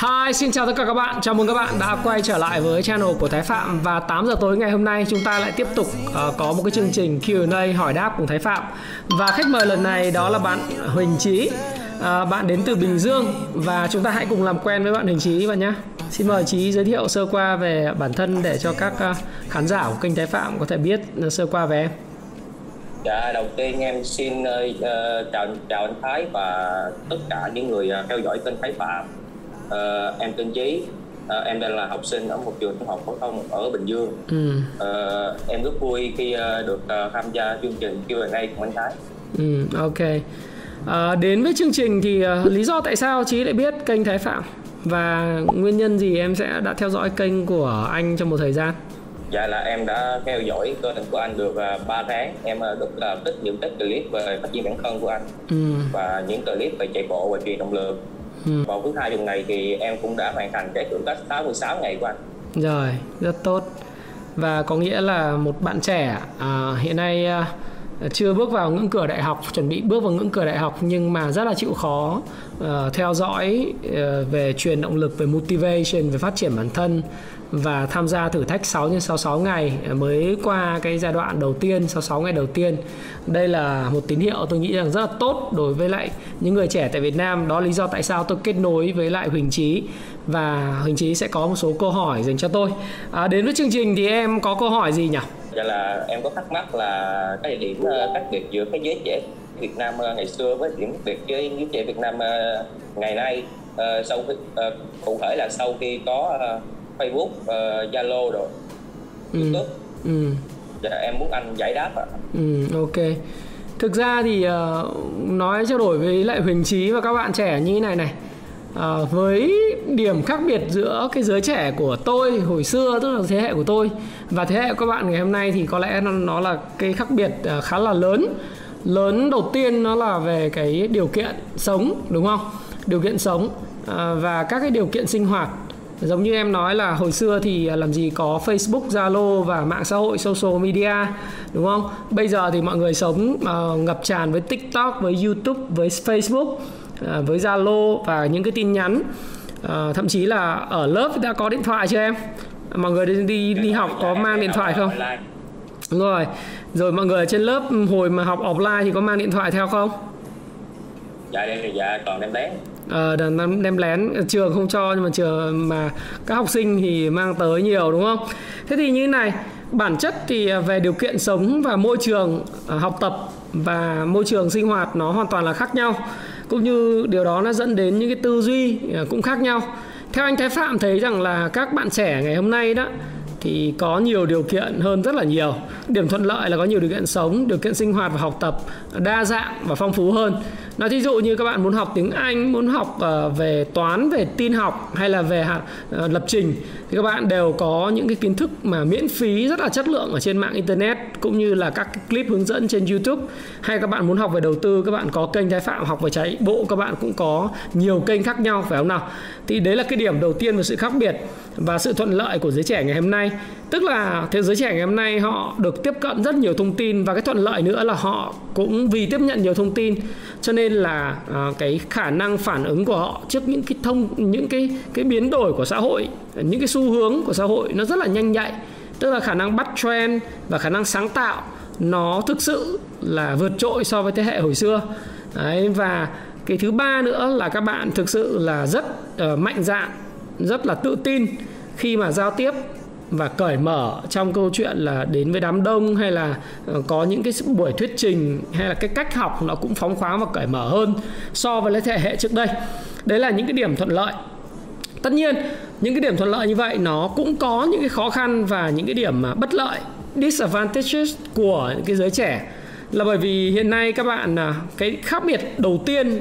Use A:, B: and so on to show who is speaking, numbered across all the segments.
A: Hi, xin chào tất cả các bạn. Chào mừng các bạn đã quay trở lại với channel của Thái Phạm và 8 giờ tối ngày hôm nay chúng ta lại tiếp tục uh, có một cái chương trình Q&A hỏi đáp cùng Thái Phạm. Và khách mời lần này đó là bạn Huỳnh Chí. Uh, bạn đến từ Bình Dương và chúng ta hãy cùng làm quen với bạn Huỳnh Chí bạn nhé. Xin mời Chí giới thiệu sơ qua về bản thân để cho các uh, khán giả của kênh Thái Phạm có thể biết uh, sơ qua về em.
B: Dạ, đầu tiên em xin uh, chào chào anh Thái và tất cả những người uh, theo dõi kênh Thái Phạm uh, em tên Chí. Uh, em đang là học sinh ở một trường trung học phổ thông ở Bình Dương. Ừ. uh, em rất vui khi uh, được uh, tham gia chương trình Q&A của anh Thái.
A: Ừ, ok. À, đến với chương trình thì uh, lý do tại sao Chí lại biết kênh Thái Phạm? Và nguyên nhân gì em sẽ đã theo dõi kênh của anh trong một thời gian?
B: Dạ là em đã theo dõi kênh của anh được uh, 3 tháng. Em uh, rất là thích những cái clip về phát triển bản thân của anh ừ. Và những clip về chạy bộ và truyền động lực ừ. vào thứ hai tuần này thì em cũng đã hoàn thành cái thử thách 86 ngày của anh
A: rồi rất tốt và có nghĩa là một bạn trẻ à, hiện nay à, chưa bước vào ngưỡng cửa đại học chuẩn bị bước vào ngưỡng cửa đại học nhưng mà rất là chịu khó uh, theo dõi uh, về truyền động lực về motivation về phát triển bản thân và tham gia thử thách 6 x 66 ngày. Ờ, mới qua cái giai đoạn đầu tiên 66 ngày đầu tiên đây là một tín hiệu tôi nghĩ rằng rất là tốt đối với lại những người trẻ tại Việt Nam. Đó là lý do tại sao tôi kết nối với lại Huỳnh Trí và Huỳnh Trí sẽ có một số câu hỏi dành cho tôi. À, đến với chương trình thì em có câu hỏi gì nhỉ?
B: Dạ là em có thắc mắc là cái điểm ờ, khác biệt giữa cái giới trẻ Việt Nam ờ, ngày xưa với điểm biệt với giới trẻ Việt Nam ờ, ngày nay sau khi cụ thể là sau khi có Facebook, Zalo rồi ừ. YouTube. Ừ. Dạ em muốn anh giải đáp ạ. À.
A: Ừ, ok. Thực ra thì uh, nói trao đổi với lại Huỳnh Trí và các bạn trẻ như thế này này. À, với điểm khác biệt giữa cái giới trẻ của tôi hồi xưa tức là thế hệ của tôi và thế hệ của các bạn ngày hôm nay thì có lẽ nó, nó là cái khác biệt ờ, khá là lớn. Lớn đầu tiên nó là về cái điều kiện sống đúng không? Điều kiện sống à, và các cái điều kiện sinh hoạt. Giống như em nói là hồi xưa thì làm gì có Facebook, Zalo và mạng xã hội social media đúng không? Bây giờ thì mọi người sống uh, ngập tràn với TikTok, với YouTube, với Facebook, uh, với Zalo và những cái tin nhắn. Uh, thậm chí là ở lớp đã có điện thoại chưa em? Mọi người đi đi, đi học có mang điện thoại không? Đúng rồi. Rồi mọi người trên lớp hồi mà học offline thì có mang điện thoại theo không?
B: Dạ đây dạ còn đem lén
A: ờ, đem, đem lén trường không cho nhưng mà trường mà các học sinh thì mang tới nhiều đúng không thế thì như thế này bản chất thì à, về điều kiện sống và môi trường à, học tập và môi trường sinh hoạt nó hoàn toàn là khác nhau cũng như điều đó nó dẫn đến những cái tư duy à, cũng khác nhau. Theo anh Thái Phạm thấy rằng là các bạn trẻ ngày hôm nay đó, thì có nhiều điều kiện hơn rất là nhiều. Điểm thuận lợi là có nhiều điều kiện sống, điều kiện sinh hoạt và học tập đa dạng và phong phú hơn nói thí dụ như các bạn muốn học tiếng anh muốn học uh, về toán về tin học hay là về uh, lập trình thì các bạn đều có những cái kiến thức mà miễn phí rất là chất lượng ở trên mạng internet cũng như là các clip hướng dẫn trên youtube. Hay các bạn muốn học về đầu tư các bạn có kênh thái phạm học về cháy bộ các bạn cũng có nhiều kênh khác nhau phải không nào? Thì đấy là cái điểm đầu tiên về sự khác biệt và sự thuận lợi của giới trẻ ngày hôm nay. Tức là thế giới trẻ ngày hôm nay họ được tiếp cận rất nhiều thông tin và cái thuận lợi nữa là họ cũng vì tiếp nhận nhiều thông tin cho nên là uh, cái khả năng phản ứng của họ trước những cái thông những cái cái biến đổi của xã hội những cái xu hướng của xã hội nó rất là nhanh nhạy. Tức là khả năng bắt trend và khả năng sáng tạo nó thực sự là vượt trội so với thế hệ hồi xưa. Đấy, và cái thứ ba nữa là các bạn thực sự là rất uh, mạnh dạn rất là tự tin khi mà giao tiếp và cởi mở trong câu chuyện là đến với đám đông hay là ờ, có những cái buổi thuyết trình hay là cái cách học nó cũng phóng khoáng và cởi mở hơn so với thế hệ trước đây. Đấy là những cái điểm thuận lợi. Tất nhiên những cái điểm thuận lợi như vậy nó cũng có những cái khó khăn và những cái điểm mà bất lợi disadvantages của những cái giới trẻ. Là bởi vì hiện nay các bạn à, cái khác biệt đầu tiên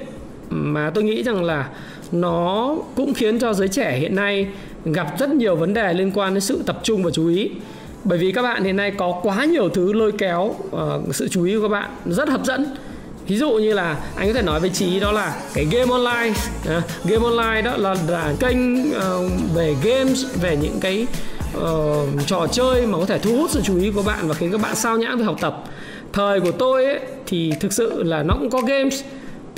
A: mà tôi nghĩ rằng là nó cũng khiến cho giới trẻ hiện nay gặp rất nhiều vấn đề liên quan đến sự tập trung và chú ý. Bởi vì các bạn hiện nay có quá nhiều thứ lôi kéo uh, sự chú ý của các bạn rất hấp dẫn. Ví dụ như là anh có thể nói với trí đó là cái game online uh, game online đó là, là kênh uh, về games về những cái uh, trò chơi mà có thể thu hút sự chú ý của bạn và khiến các bạn sao nhãng về học tập. Thời của tôi ấy, thì thực sự là nó cũng có games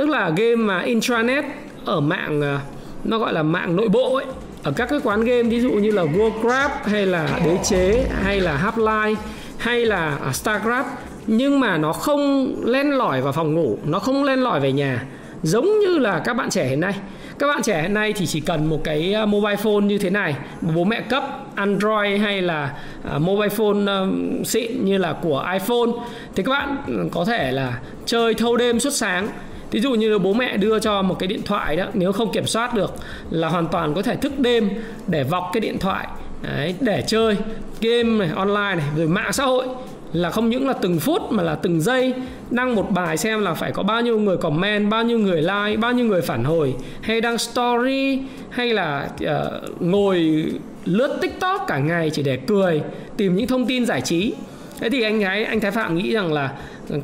A: tức là game mà intranet ở mạng à, nó gọi là mạng nội bộ ấy. Ở các cái quán game, ví dụ như là Warcraft hay là Đế chế hay là Half-Life hay là à, Starcraft. Nhưng mà nó không len lỏi vào phòng ngủ, nó không len lỏi về nhà. Giống như là các bạn trẻ hiện nay. Các bạn trẻ hiện nay thì chỉ cần một cái à, mobile phone như thế này, bố mẹ cấp Android hay là mobile phone xịn như là của iPhone, thì các bạn có thể là chơi thâu đêm suốt sáng. Ví dụ như bố mẹ đưa cho một cái điện thoại đó nếu không kiểm soát được là hoàn toàn có thể thức đêm để vọc cái điện thoại đấy, để chơi game này online này rồi mạng xã hội. Là không những là từng phút mà là từng giây đăng một bài xem là phải có bao nhiêu người comment bao nhiêu người like bao nhiêu người phản hồi hay đăng story hay là uh, ngồi lướt tiktok cả ngày chỉ để cười tìm những thông tin giải trí. Thế thì anh gái anh thái phạm nghĩ rằng là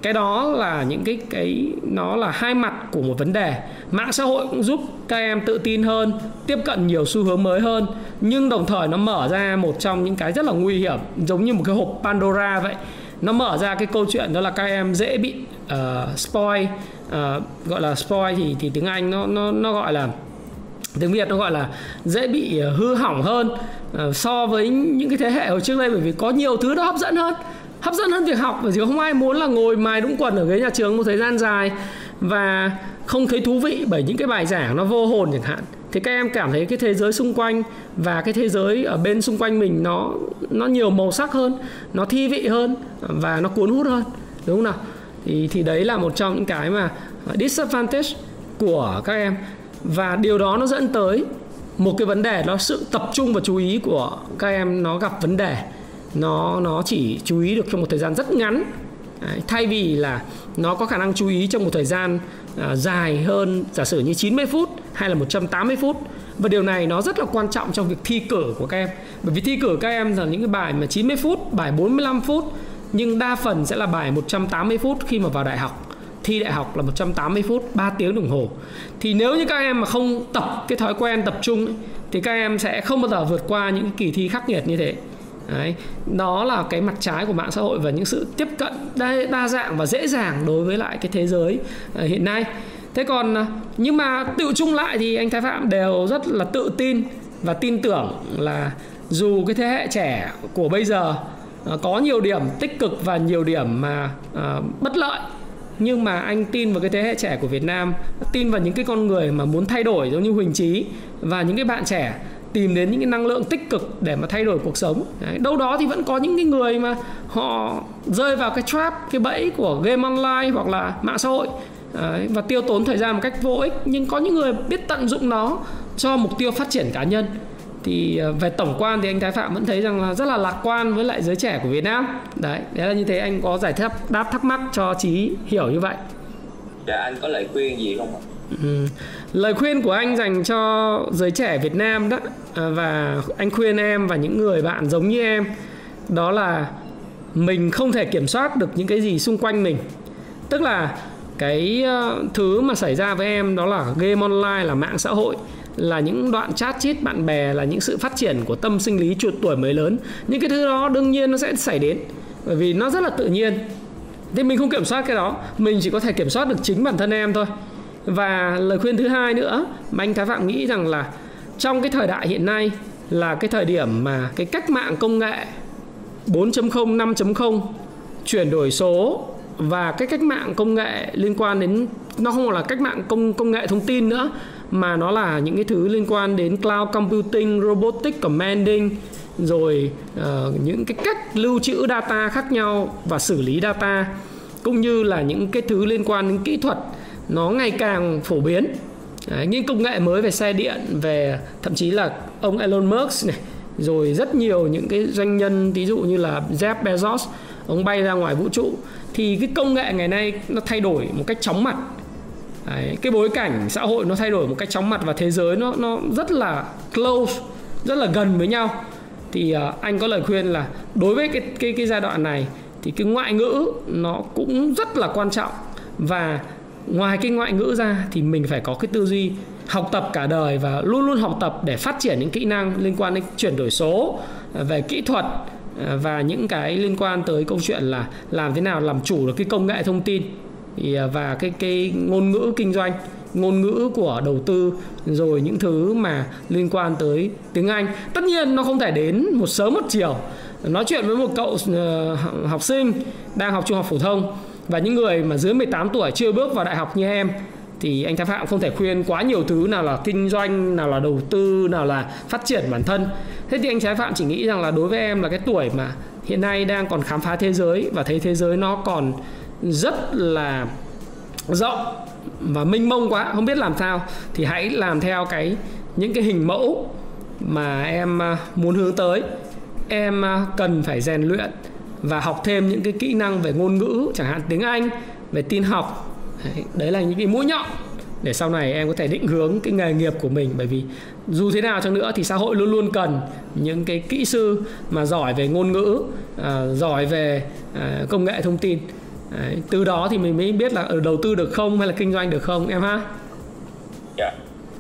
A: cái đó là những cái cái nó là hai mặt của một vấn đề. Mạng xã hội cũng giúp các em tự tin hơn tiếp cận nhiều xu hướng mới hơn nhưng đồng thời nó mở ra một trong những cái rất là nguy hiểm giống như một cái hộp Pandora vậy. Nó mở ra cái câu chuyện đó là các em dễ bị uh, spoil uh, gọi là spoil thì thì tiếng Anh nó nó nó gọi là tiếng Việt nó gọi là dễ bị ờ, hư hỏng hơn uh, so với những cái thế hệ hồi trước đây bởi vì có nhiều thứ nó hấp dẫn hơn hấp dẫn hơn việc học, bởi vì không ai muốn là ngồi mài đúng quần ở ghế nhà trường một thời gian dài và không thấy thú vị bởi những cái bài giảng nó vô hồn chẳng hạn. Thì các em cảm thấy cái thế giới xung quanh và cái thế giới ở bên xung quanh mình nó nó nhiều màu sắc hơn, nó thi vị hơn và nó cuốn hút hơn, đúng không nào? Thì thì đấy là một trong những cái mà ờ, disadvantage của các em. Và điều đó nó dẫn tới một cái vấn đề đó sự tập trung và chú ý của các em nó gặp vấn đề nó nó chỉ chú ý được trong một thời gian rất ngắn. Đấy, thay vì là nó có khả năng chú ý trong một thời gian à, dài hơn giả sử như 90 phút hay là 180 phút. Và điều này nó rất là quan trọng trong việc thi cử của các em. Bởi vì thi cử các em là những cái bài mà 90 phút bài 45 phút nhưng đa phần sẽ là bài 180 phút khi mà vào đại học. Thi đại học là 180 phút 3 tiếng đồng hồ. Thì nếu như các em mà không tập cái thói quen tập trung ấy, thì các em sẽ không bao giờ vượt qua những kỳ thi khắc nghiệt như thế. Đấy, đó là cái mặt trái của mạng xã hội và những sự tiếp cận đa, đa dạng và dễ dàng đối với lại cái thế giới à, hiện nay. Thế còn à, nhưng mà tự chung lại thì anh Thái Phạm đều rất là tự tin và tin tưởng là dù cái thế hệ trẻ của bây giờ à, có nhiều điểm tích cực và nhiều điểm mà uh, bất lợi nhưng mà anh tin vào cái thế hệ trẻ của Việt Nam tin vào những cái con người mà muốn thay đổi giống như Huỳnh Chí và những cái bạn trẻ tìm đến những cái năng lượng tích cực để mà thay đổi cuộc sống. Đấy, đâu đó thì vẫn có những cái người mà họ rơi vào cái trap cái bẫy của game online hoặc là mạng xã hội. Đấy, và tiêu tốn thời gian một cách vô ích. Nhưng có những người biết tận dụng nó cho mục tiêu phát triển cá nhân. Thì ờ, về tổng quan thì anh Thái Phạm vẫn thấy rằng là rất là lạc quan với lại giới trẻ của Việt Nam. Đấy đấy là như thế anh có giải thích đáp thắc mắc cho trí hiểu như vậy.
B: Dạ anh có lời khuyên gì không ạ?
A: Ừ. Lời khuyên của anh dành cho giới trẻ Việt Nam đó à, và anh khuyên em và những người bạn giống như em, đó là mình không thể kiểm soát được những cái gì xung quanh mình. Tức là cái ờ, thứ mà xảy ra với em đó là game online, là mạng xã hội, là những đoạn chat chít bạn bè, là những sự phát triển của tâm sinh lý chuột tuổi mới lớn. Những cái thứ đó đương nhiên nó sẽ xảy đến, bởi vì nó rất là tự nhiên. Thì mình không kiểm soát cái đó, mình chỉ có thể kiểm soát được chính bản thân em thôi và lời khuyên thứ hai nữa mà anh Thái Phạm nghĩ rằng là trong cái thời đại hiện nay là cái thời điểm mà cái cách mạng công nghệ 4.0, 5.0 chuyển đổi số và cái cách mạng công nghệ liên quan đến nó không là cách mạng công công nghệ thông tin nữa mà nó là những cái thứ liên quan đến cloud computing, robotic commanding rồi uh, những cái cách lưu trữ data khác nhau và xử lý data cũng như là những cái thứ liên quan đến kỹ thuật nó ngày càng phổ biến. Đấy, những công nghệ mới về xe điện về thậm chí là ông Elon Musk này rồi rất nhiều những cái doanh nhân ví dụ như là Jeff Bezos ông bay ra ngoài vũ trụ. Thì cái công nghệ ngày nay nó thay đổi một cách chóng mặt. Đấy, cái bối cảnh xã hội nó thay đổi một cách chóng mặt và thế giới nó nó rất là close rất là gần với nhau. Thì uh, anh có lời khuyên là đối với cái cái cái giai đoạn này thì cái ngoại ngữ nó cũng rất là quan trọng. Và ngoài cái ngoại ngữ ra thì mình phải có cái tư duy học tập cả đời và luôn luôn học tập để phát triển những kỹ năng liên quan đến chuyển đổi số à, về kỹ thuật à, và những cái liên quan tới câu chuyện là làm thế nào làm chủ được cái công nghệ thông tin à, và cái cái ngôn ngữ kinh doanh, ngôn ngữ của đầu tư, rồi những thứ mà liên quan tới tiếng Anh. Tất nhiên nó không thể đến một sớm một chiều. Nói chuyện với một cậu ờ, học sinh đang học trung học phổ thông và những người mà dưới 18 tuổi chưa bước vào đại học như em thì anh Thái Phạm không thể khuyên quá nhiều thứ nào là kinh doanh, nào là đầu tư, nào là phát triển bản thân. Thế thì anh Thái Phạm chỉ nghĩ rằng là đối với em là cái tuổi mà hiện nay đang còn khám phá thế giới và thấy thế giới nó còn rất là rộng và mênh mông quá, không biết làm sao thì hãy làm theo cái những cái hình mẫu mà em à, muốn hướng tới. Em à, cần phải rèn luyện và học thêm những cái kỹ năng về ngôn ngữ chẳng hạn tiếng Anh, về tin học. Đấy, đấy là những cái mũi nhọn để sau này em có thể định hướng cái nghề nghiệp của mình. Bởi vì dù thế nào chăng nữa thì xã hội luôn luôn cần những cái kỹ sư mà giỏi về ngôn ngữ à, giỏi về à, công nghệ thông tin. Đấy, từ đó thì mình mới biết là ờ, đầu tư được không hay là kinh doanh được không em ha?
B: Dạ.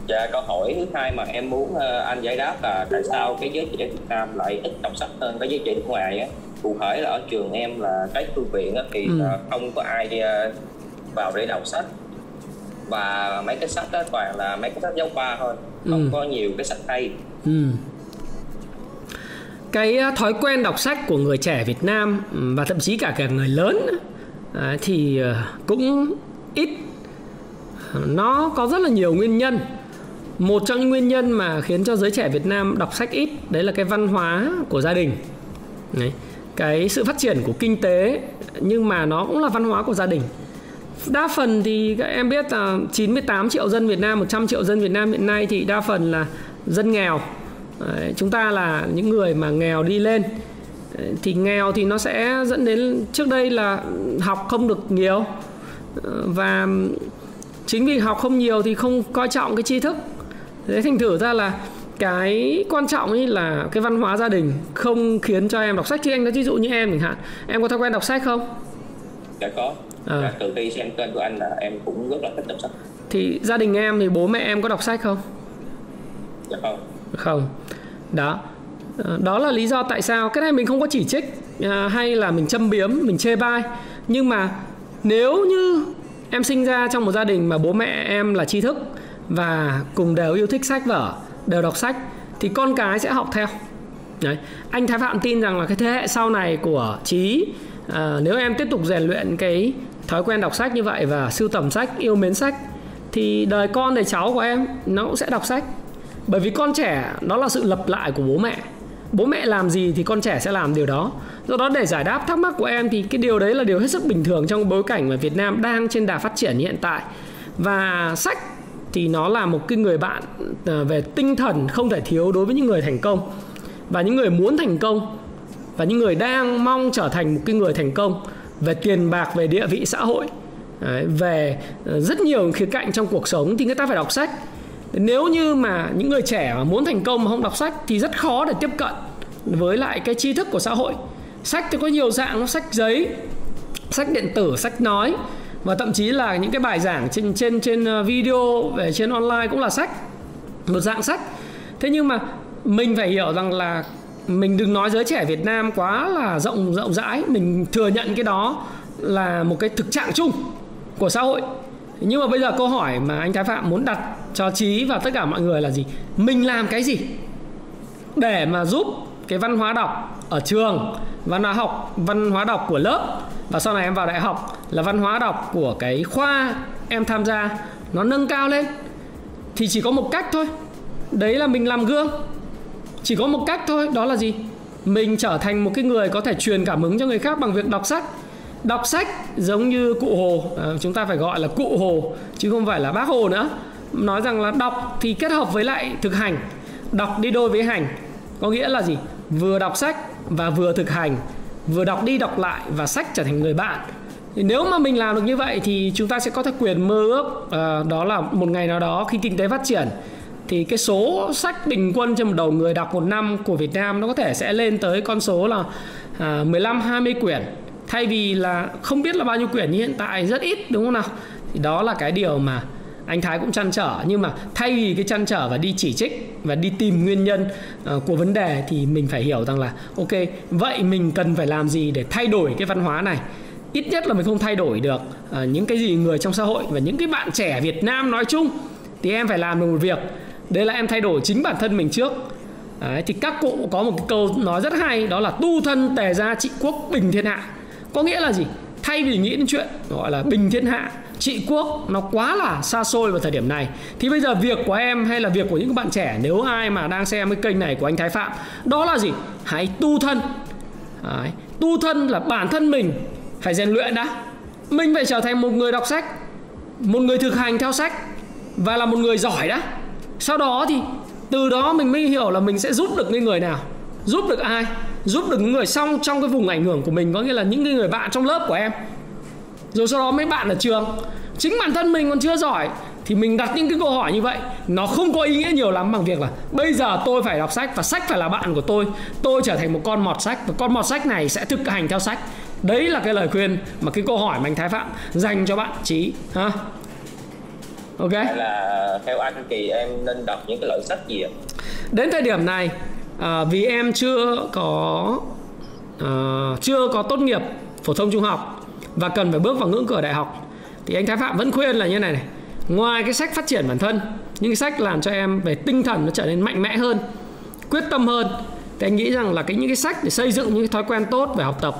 B: Dạ câu hỏi thứ hai mà em muốn uh, anh giải đáp là tại sao cái giới trẻ Việt Nam lại ít đọc sách hơn cái giới trẻ nước ngoài á? Cụ thể là ở trường em là cái thư viện á, thì ừ. không có ai uh, vào để đọc sách và mấy cái sách đó toàn là mấy cái sách giáo khoa thôi không ừ. có nhiều cái sách hay ừ.
A: cái thói quen đọc sách của người trẻ Việt Nam và thậm chí cả cả người lớn à, thì cũng ít nó có rất là nhiều nguyên nhân một trong những nguyên nhân mà khiến cho giới trẻ Việt Nam đọc sách ít đấy là cái văn hóa của gia đình đấy cái sự phát triển của kinh tế nhưng mà nó cũng là văn hóa của gia đình. Đa phần thì các em biết là 98 triệu dân Việt Nam 100 triệu dân Việt Nam hiện nay thì đa phần là dân nghèo. Đấy, chúng ta là những người mà nghèo đi lên. Thì nghèo thì nó sẽ dẫn đến trước đây là học không được nhiều. Ờ, và chính vì học không nhiều thì không coi trọng cái tri thức. Thế thành thử ra là cái quan trọng ấy là cái văn hóa gia đình không khiến cho em đọc sách. Thì anh nói ví dụ như em chẳng hạn em có thói quen đọc sách không?
B: Dạ có. À. dạ, từ khi xem kênh của anh là em cũng rất là thích đọc sách.
A: Thì gia đình em thì bố mẹ em có đọc sách không?
B: Dạ không.
A: Không. Đó. Ờ, đó là lý do tại sao cái này mình không có chỉ trích à, hay là mình châm biếm mình chê bai. Nhưng mà nếu như em sinh ra trong một gia đình mà bố mẹ em là tri thức và cùng đều yêu thích sách vở đều đọc sách thì con cái sẽ học theo. Đấy. anh thái phạm tin rằng là cái thế hệ sau này của trí à, nếu em tiếp tục rèn luyện cái thói quen đọc sách như vậy và sưu tầm sách yêu mến sách thì đời con đời cháu của em nó cũng sẽ đọc sách. Bởi vì con trẻ nó là sự lập lại của bố mẹ. Bố mẹ làm gì thì con trẻ sẽ làm điều đó. Do đó để giải đáp thắc mắc của em thì cái điều đấy là điều hết sức bình thường trong bối cảnh mà Việt Nam đang trên đà phát triển hiện tại. Và sách thì nó là một cái người bạn ờ, về tinh thần không thể thiếu đối với những người thành công. Và những người muốn thành công, và những người đang mong trở thành một cái người thành công về tiền bạc, về địa vị xã hội về ờ, rất nhiều khía cạnh trong cuộc sống thì người ta phải đọc sách. Nếu như mà những người trẻ mà muốn thành công mà không đọc sách thì rất khó để tiếp cận với lại cái tri thức của xã hội. Sách thì có nhiều dạng nó sách giấy, sách điện tử, sách nói và thậm chí là những cái bài giảng trên trên trên ờ, video về trên online cũng là sách, một dạng sách. Thế nhưng mà mình phải hiểu rằng là mình đừng nói giới trẻ Việt Nam quá là rộng rộng rãi. Mình thừa nhận cái đó là một cái thực trạng chung của xã hội. Nhưng mà bây giờ câu hỏi mà anh Thái Phạm muốn đặt cho Trí và tất cả mọi người là gì? Mình làm cái gì để mà giúp cái văn hóa đọc ở trường, văn hóa học, văn hóa đọc của lớp? Và sau này em vào đại học là văn hóa đọc của cái khoa em tham gia. Nó nâng cao lên. Thì chỉ có một cách thôi. Đấy là mình làm gương. Chỉ có một cách thôi đó là gì? Mình trở thành một cái người có thể truyền cảm hứng cho người khác bằng việc đọc sách. Đọc sách giống như cụ hồ. À, chúng ta phải gọi là cụ hồ chứ không phải là bác hồ nữa. Nói rằng là đọc thì kết hợp với lại thực hành. Đọc đi đôi với hành. Có nghĩa là gì? Vừa đọc sách và vừa thực hành. Vừa đọc đi đọc lại và sách trở thành người bạn thì nếu mà mình làm được như vậy thì chúng ta sẽ có thể quyền mơ ước à, đó là một ngày nào đó khi kinh tế phát triển thì cái số sách bình quân trên một đầu người đọc một năm của Việt Nam nó có thể sẽ lên tới con số là à, 15 20 quyển. Thay vì là không biết là bao nhiêu quyển như hiện tại rất ít đúng không nào? Thì đó là cái điều mà anh Thái cũng chăn trở. Nhưng mà thay vì cái chăn trở và đi chỉ trích và đi tìm nguyên nhân uh, của vấn đề thì mình phải hiểu rằng là ok vậy mình cần phải làm gì để thay đổi cái văn hóa này? Ít nhất là mình không thay đổi được à, những cái gì người trong xã hội và những cái bạn trẻ Việt Nam nói chung thì em phải làm được một việc. Đấy là em thay đổi chính bản thân mình trước. Đấy, thì các cụ có một cái câu nói rất hay đó là tu thân tề gia trị quốc bình thiên hạ. Có nghĩa là gì? Thay vì nghĩ đến chuyện gọi là bình thiên hạ trị quốc nó quá là xa xôi vào thời điểm này. Thì bây giờ việc của em hay là việc của những bạn trẻ nếu ai mà đang xem cái kênh này của anh Thái Phạm đó là gì? Hãy tu thân. Đấy. tu thân là bản thân mình phải rèn luyện đã. Mình phải trở thành một người đọc sách, một người thực hành theo sách và là một người giỏi đã. Sau đó thì từ đó mình mới hiểu là mình sẽ giúp được những người nào, giúp được ai, giúp được những người xong trong cái vùng ảnh hưởng của mình, có nghĩa là những cái người bạn trong lớp của em. Rồi sau đó mấy bạn ở trường, chính bản thân mình còn chưa giỏi thì mình đặt những cái câu hỏi như vậy. Nó không có ý nghĩa nhiều lắm bằng việc là bây giờ tôi phải đọc sách và sách phải là bạn của tôi. Tôi trở thành một con mọt sách và con mọt sách này sẽ thực hành theo sách đấy là cái lời khuyên mà cái câu hỏi mà anh thái phạm dành cho bạn trí ha?
B: Ok. Là theo anh thì em nên đọc những cái loại sách gì ạ?
A: Đến thời điểm này à, vì em chưa có à, chưa có tốt nghiệp phổ thông trung học và cần phải bước vào ngưỡng cửa đại học thì anh Thái Phạm vẫn khuyên là như này này. Ngoài cái sách phát triển bản thân những cái sách làm cho em về tinh thần nó trở nên mạnh mẽ hơn quyết tâm hơn thì anh nghĩ rằng là cái những cái sách để xây dựng những cái thói quen tốt về học tập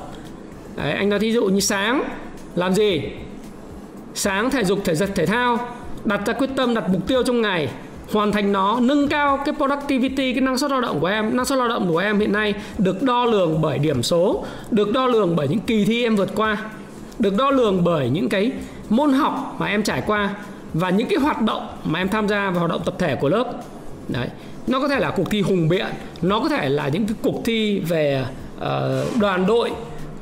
A: Đấy, anh nói thí dụ như sáng làm gì? Sáng thể dục thể dục thể thao đặt ra quyết tâm đặt mục tiêu trong ngày hoàn thành nó nâng cao cái productivity cái năng suất lao động của em. Năng suất lao động của em hiện nay được đo lường bởi điểm số được đo lường bởi những kỳ thi em vượt qua được đo lường bởi những cái môn học mà em trải qua và những cái hoạt động mà em tham gia vào hoạt động tập thể của lớp. Đấy nó có thể là cuộc thi hùng biện nó có thể là những cái cuộc thi về uh, đoàn đội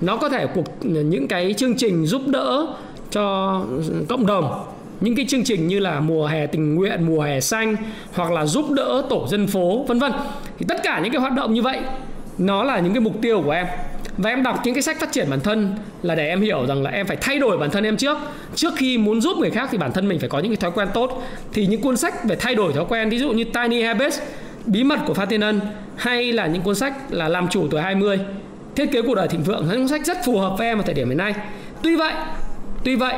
A: nó có thể cuộc, những cái chương trình giúp đỡ cho cộng đồng. Những cái chương trình như là mùa hè tình nguyện, mùa hè xanh, hoặc là giúp đỡ tổ dân phố, vân vân. Thì tất cả những cái hoạt động như vậy, nó là những cái mục tiêu của em. Và em đọc những cái sách phát triển bản thân là để em hiểu rằng là em phải thay đổi bản thân em trước. Trước khi muốn giúp người khác thì bản thân mình phải có những cái thói quen tốt. Thì những cuốn sách về thay đổi thói quen, ví dụ như Tiny Habits, bí mật của Phát Thiên Ân, hay là những cuốn sách là làm chủ tuổi 20 thiết kế cuộc đời thịnh vượng những cuốn sách rất phù hợp với em ở thời điểm hiện nay. Tuy vậy tuy vậy,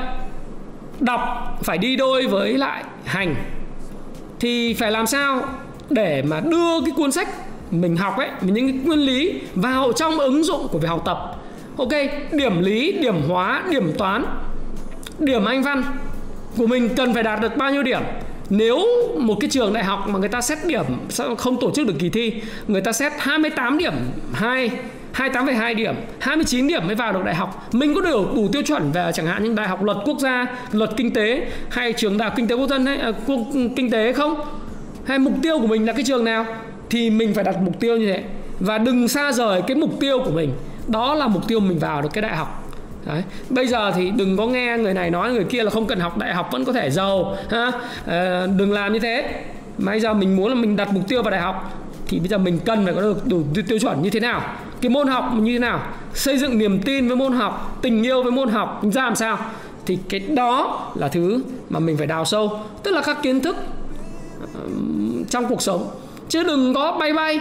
A: đọc phải đi đôi với lại hành thì phải làm sao để mà đưa cái cuốn sách mình học ấy những cái nguyên lý vào trong ứng dụng của việc học tập. Ok, điểm lý, điểm hóa, điểm toán, điểm anh văn của mình cần phải đạt được bao nhiêu điểm? Nếu một cái trường đại học mà người ta xét điểm không tổ chức được kỳ thi, người ta xét 28 điểm 2 28,2 điểm 29 điểm mới vào được đại học. Mình có đủ đủ tiêu chuẩn về chẳng hạn như đại học luật quốc gia luật kinh tế hay trường đại học kinh tế quốc dân hay à, quốc, kinh tế không? Hay mục tiêu của mình là cái trường nào? Thì mình phải đặt mục tiêu như thế. Và đừng xa rời cái mục tiêu của mình. Đó là mục tiêu mình vào được cái đại học. Đấy. Bây giờ thì đừng có nghe người này nói người kia là không cần học đại học vẫn có thể giàu ha? À, đừng làm như thế. Mà bây giờ mình muốn là mình đặt mục tiêu vào đại học thì bây giờ mình cần phải có được đủ tiêu chuẩn như thế nào? Cái môn học như thế nào? Xây dựng niềm tin với môn học, tình yêu với môn học, ra làm sao? Thì cái đó là thứ mà mình phải đào sâu. Tức là các kiến thức trong cuộc sống. Chứ đừng có bay bay.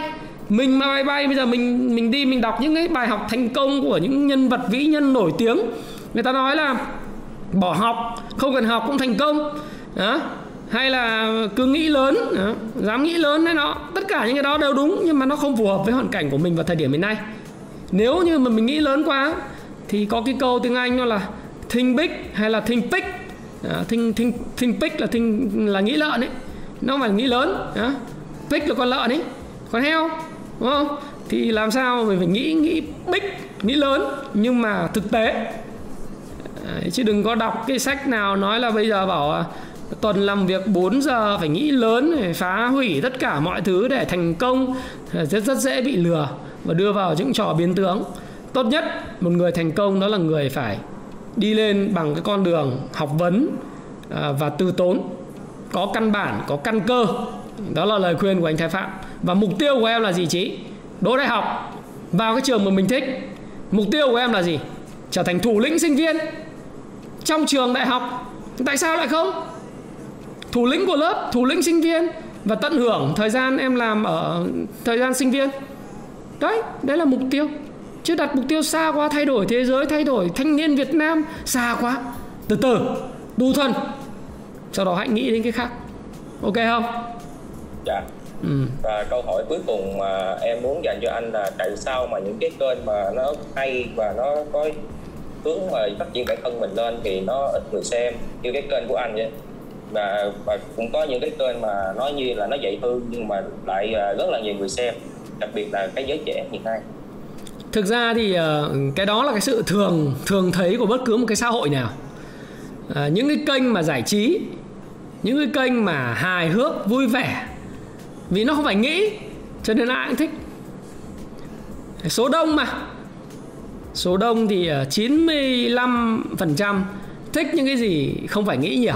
A: Mình mà bay bay, bây giờ mình mình đi, mình đọc những cái bài học thành công của những nhân vật, vĩ nhân nổi tiếng. Người ta nói là bỏ học, không cần học cũng thành công. Đó hay là cứ nghĩ lớn đó, dám nghĩ lớn hay nó. Tất cả những cái đó đều đúng nhưng mà nó không phù hợp với hoàn cảnh của mình vào thời điểm hiện nay. Nếu như mà mình nghĩ lớn quá thì có cái câu tiếng anh nó là think big hay là think big à, think, think, think big là think, là nghĩ lợn ấy. Nó phải nghĩ lớn à, big là con lợn ấy. Con heo đúng không? Thì làm sao mình phải nghĩ nghĩ big nghĩ lớn nhưng mà thực tế. Chứ đừng có đọc cái sách nào nói là bây giờ bảo tuần làm việc 4 giờ, phải nghĩ lớn, phải phá hủy tất cả mọi thứ để thành công. Rất rất dễ bị lừa và đưa vào những trò biến tướng. Tốt nhất, một người thành công đó là người phải đi lên bằng cái con đường học vấn à, và từ tốn. Có căn bản, có căn cơ. Đó là lời khuyên của anh thái phạm. Và mục tiêu của em là gì chị? Đỗ đại học. Vào cái trường mà mình thích. Mục tiêu của em là gì? Trở thành thủ lĩnh sinh viên. Trong trường đại học. Tại sao lại không? Thủ lĩnh của lớp thủ lĩnh sinh viên và tận hưởng thời gian em làm ở thời gian sinh viên. Đấy đấy là mục tiêu. Chứ đặt mục tiêu xa quá thay đổi thế giới thay đổi thanh niên việt nam xa quá. Từ từ đu thân sau đó hãy nghĩ đến cái khác. Ok không?
B: Dạ. Ừ. và câu hỏi cuối cùng mà em muốn dành cho anh là tại sao mà những cái kênh mà nó hay và nó có hướng mà phát triển bản thân mình lên thì nó ít người xem? Như cái kênh của anh vậy và và cũng có những cái kênh mà nói như là nó dạy hư nhưng mà lại à, rất là nhiều người xem. Đặc biệt là cái giới trẻ hiện nay.
A: Thực ra thì ờ, cái đó là cái sự thường thường thấy của bất cứ một cái xã hội nào. À, những cái kênh mà giải trí những cái kênh mà hài hước vui vẻ vì nó không phải nghĩ cho nên ai cũng thích. Số đông mà. Số đông thì ờ, 95% thích những cái gì không phải nghĩ nhiều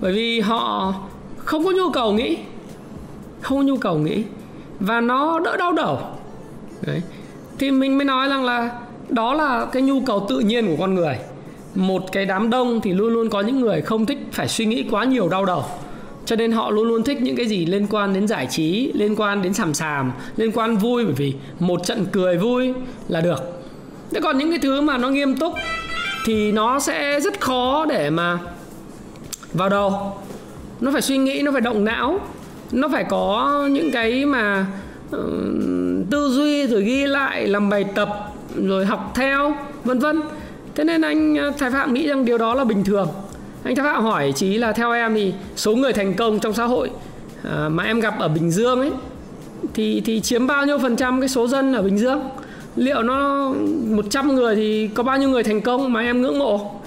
A: bởi vì họ không có nhu cầu nghĩ. Không có nhu cầu nghĩ. Và nó đỡ đau đầu. Đấy. thì mình mới nói rằng là đó là cái nhu cầu tự nhiên của con người. Một cái đám đông thì luôn luôn có những người không thích phải suy nghĩ quá nhiều đau đầu. Cho nên họ luôn luôn thích những cái gì liên quan đến giải trí, liên quan đến sàm sàm, liên quan vui. Bởi vì một trận cười vui là được. Thế còn những cái thứ mà nó nghiêm túc thì nó sẽ rất khó để mà vào đầu nó phải suy nghĩ nó phải động não. Nó phải có những cái mà uh, tư duy rồi ghi lại làm bài tập rồi học theo vân vân. Thế nên anh ờ, thái phạm nghĩ rằng điều đó là bình thường. Anh thái phạm hỏi chí là theo em thì số người thành công trong xã hội à, mà em gặp ở bình dương ấy thì thì chiếm bao nhiêu phần trăm cái số dân ở bình dương? Liệu nó 100 người thì có bao nhiêu người thành công mà em ngưỡng mộ?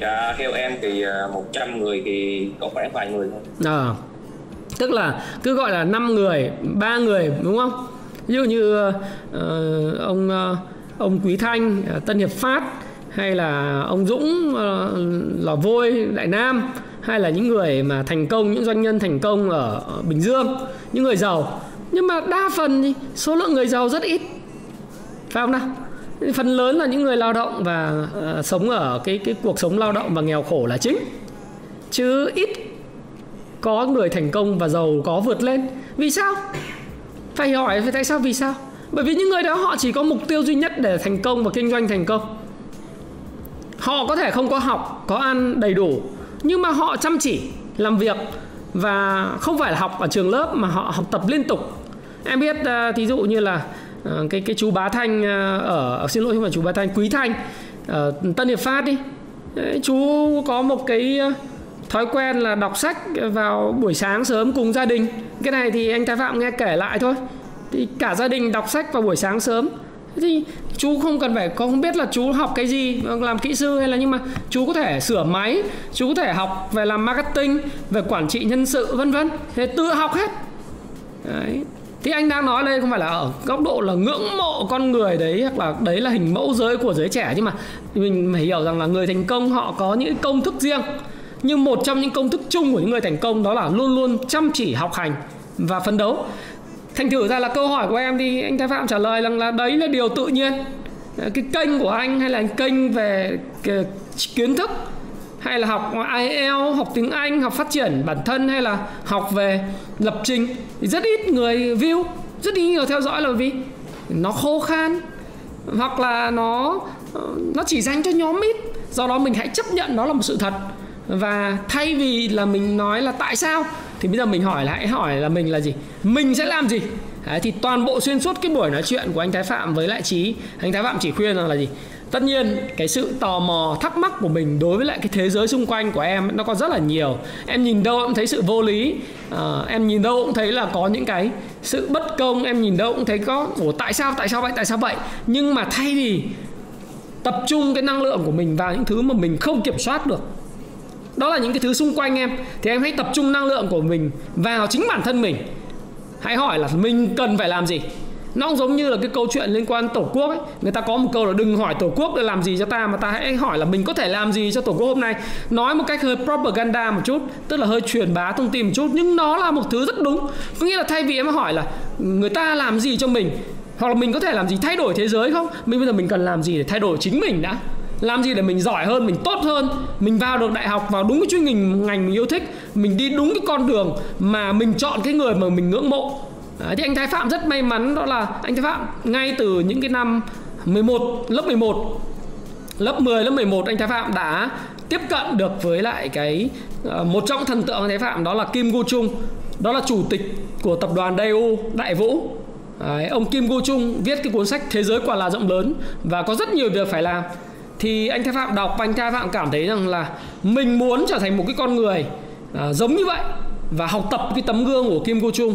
B: Dạ, theo em thì à, 100 người thì có khoảng vài người thôi. À,
A: tức là cứ gọi là 5 người, ba người đúng không? Ví dụ như uh, ông uh, ông Quý Thanh, uh, Tân Hiệp Phát hay là ông Dũng uh, Lò Vôi, Đại Nam hay là những người mà thành công, những doanh nhân thành công ở Bình Dương, những người giàu. Nhưng mà đa phần thì số lượng người giàu rất ít. Phải không nào? Phần lớn là những người lao động và uh, sống ở cái cái cuộc sống lao động và nghèo khổ là chính. Chứ ít có người thành công và giàu có vượt lên. Vì sao? Phải hỏi tại sao vì sao? Bởi vì những người đó họ chỉ có mục tiêu duy nhất để thành công và kinh doanh thành công. Họ có thể không có học có ăn đầy đủ nhưng mà họ chăm chỉ làm việc và không phải là học ở trường lớp mà họ học tập liên tục. Em biết uh, thí dụ như là Ờ, cái cái chú Bá Thanh ờ, ở ờ, xin lỗi không phải chú Bá Thanh Quý Thanh ở Tân Hiệp Phát đi. Đấy, chú có một cái thói quen là đọc sách vào buổi sáng sớm cùng gia đình. Cái này thì anh Thái Phạm nghe kể lại thôi. Thì cả gia đình đọc sách vào buổi sáng sớm. Thì chú không cần phải không biết là chú học cái gì làm kỹ sư hay là nhưng mà chú có thể sửa máy chú có thể học về làm marketing về quản trị nhân sự vân vân. Thế tự học hết. Đấy thì anh đang nói đây không phải là ở góc độ là ngưỡng mộ con người đấy, hoặc là đấy là hình mẫu giới của giới trẻ, nhưng mà mình phải hiểu rằng là người thành công họ có những công thức riêng. Nhưng một trong những công thức chung của những người thành công đó là luôn luôn chăm chỉ, học hành và phấn đấu. Thành thử ra là câu hỏi của em thì anh thái phạm trả lời rằng là đấy là điều tự nhiên. Cái kênh của anh hay là kênh về ờ, kiến thức hay là học IELTS, học tiếng Anh, học phát triển bản thân hay là học về lập trình thì rất ít người view, rất ít người theo dõi là vì nó khô khan hoặc là nó nó chỉ dành cho nhóm ít. Do đó mình hãy chấp nhận đó là một sự thật. Và thay vì là mình nói là tại sao thì bây giờ mình hỏi là hãy hỏi là mình là gì? Mình sẽ làm gì? Đấy, thì toàn bộ xuyên suốt cái buổi nói chuyện của anh Thái Phạm với lại Trí anh Thái Phạm chỉ khuyên là, là gì? Tất nhiên cái sự tò mò thắc mắc của mình đối với lại cái thế giới xung quanh của em nó có rất là nhiều. Em nhìn đâu cũng thấy sự vô lý. À, em nhìn đâu cũng thấy là có những cái sự bất công. Em nhìn đâu cũng thấy có ủa tại sao tại sao vậy tại sao vậy? Nhưng mà thay vì tập trung cái năng lượng của mình vào những thứ mà mình không kiểm soát được đó là những cái thứ xung quanh em thì em hãy tập trung năng lượng của mình vào chính bản thân mình. Hãy hỏi là mình cần phải làm gì? Nó cũng giống như là cái câu chuyện liên quan tổ quốc ấy. Người ta có một câu là đừng hỏi tổ quốc để làm gì cho ta mà ta hãy hỏi là mình có thể làm gì cho tổ quốc hôm nay? Nói một cách hơi propaganda một chút, tức là hơi truyền bá thông tin một chút, nhưng nó là một thứ rất đúng. Có nghĩa là thay vì em hỏi là người ta làm gì cho mình? Hoặc là mình có thể làm gì thay đổi thế giới không? Mình bây giờ mình cần làm gì để thay đổi chính mình đã? Làm gì để mình giỏi hơn, mình tốt hơn? Mình vào được đại học, vào đúng cái chuyên ngành ngành mình yêu thích, mình đi đúng cái con đường mà mình chọn cái người mà mình ngưỡng mộ. Đấy, thì anh Thái Phạm rất may mắn đó là anh Thái Phạm ngay từ những cái năm 11 lớp 11 lớp 10 lớp 11 anh Thái Phạm đã tiếp cận được với lại cái ờ, một trong thần tượng anh Thái Phạm đó là Kim Go Chung đó là chủ tịch của tập đoàn Daewoo Đại Vũ. Đấy, ông Kim Go Chung viết cái cuốn sách Thế giới quả là rộng lớn và có rất nhiều việc phải làm. Thì anh Thái Phạm đọc anh Thái Phạm cảm thấy rằng là mình muốn trở thành một cái con người à, giống như vậy và học tập cái tấm gương của Kim Go Chung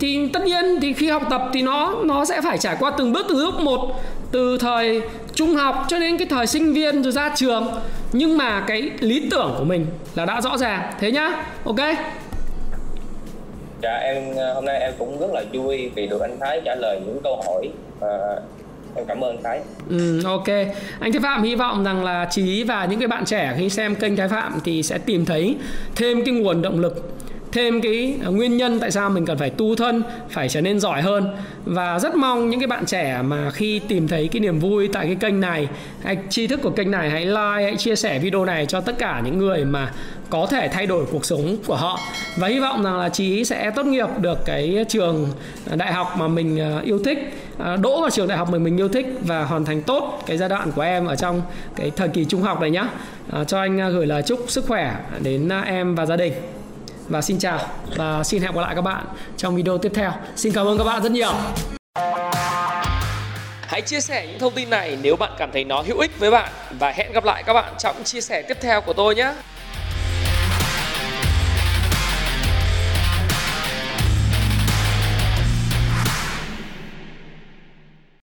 A: thì tất nhiên thì khi học tập thì nó nó sẽ phải trải qua từng bước từ bước một từ thời trung học cho đến cái thời sinh viên rồi ra trường nhưng mà cái lý tưởng của mình là đã rõ ràng thế nhá ok
B: dạ em hôm nay em cũng rất là vui vì được anh Thái trả lời những câu hỏi à, em cảm ơn Thái.
A: Ừ, ok. Anh Thái Phạm hy vọng rằng là Trí và những cái bạn trẻ khi xem kênh Thái Phạm thì sẽ tìm thấy thêm cái nguồn động lực thêm cái à, nguyên nhân tại sao mình cần phải tu thân, phải trở nên giỏi hơn. Và rất mong những cái bạn trẻ mà khi tìm thấy cái niềm vui tại cái kênh này, hay tri thức của kênh này, hãy like, hãy chia sẻ video này cho tất cả những người mà có thể thay đổi cuộc sống của họ. Và hy vọng rằng là trí sẽ tốt nghiệp được cái trường đại học mà mình à, yêu thích à, đỗ vào trường đại học mà mình yêu thích và hoàn thành tốt cái giai đoạn của em ở trong cái thời kỳ trung học này nhá. Cho anh gửi lời chúc sức khỏe đến em và gia đình và xin chào và xin hẹn gặp lại các bạn trong video tiếp theo xin cảm ơn các bạn rất nhiều
C: Hãy chia sẻ những thông tin này nếu bạn cảm thấy nó hữu ích với bạn và hẹn gặp lại các bạn trong chia sẻ tiếp theo của tôi nhé.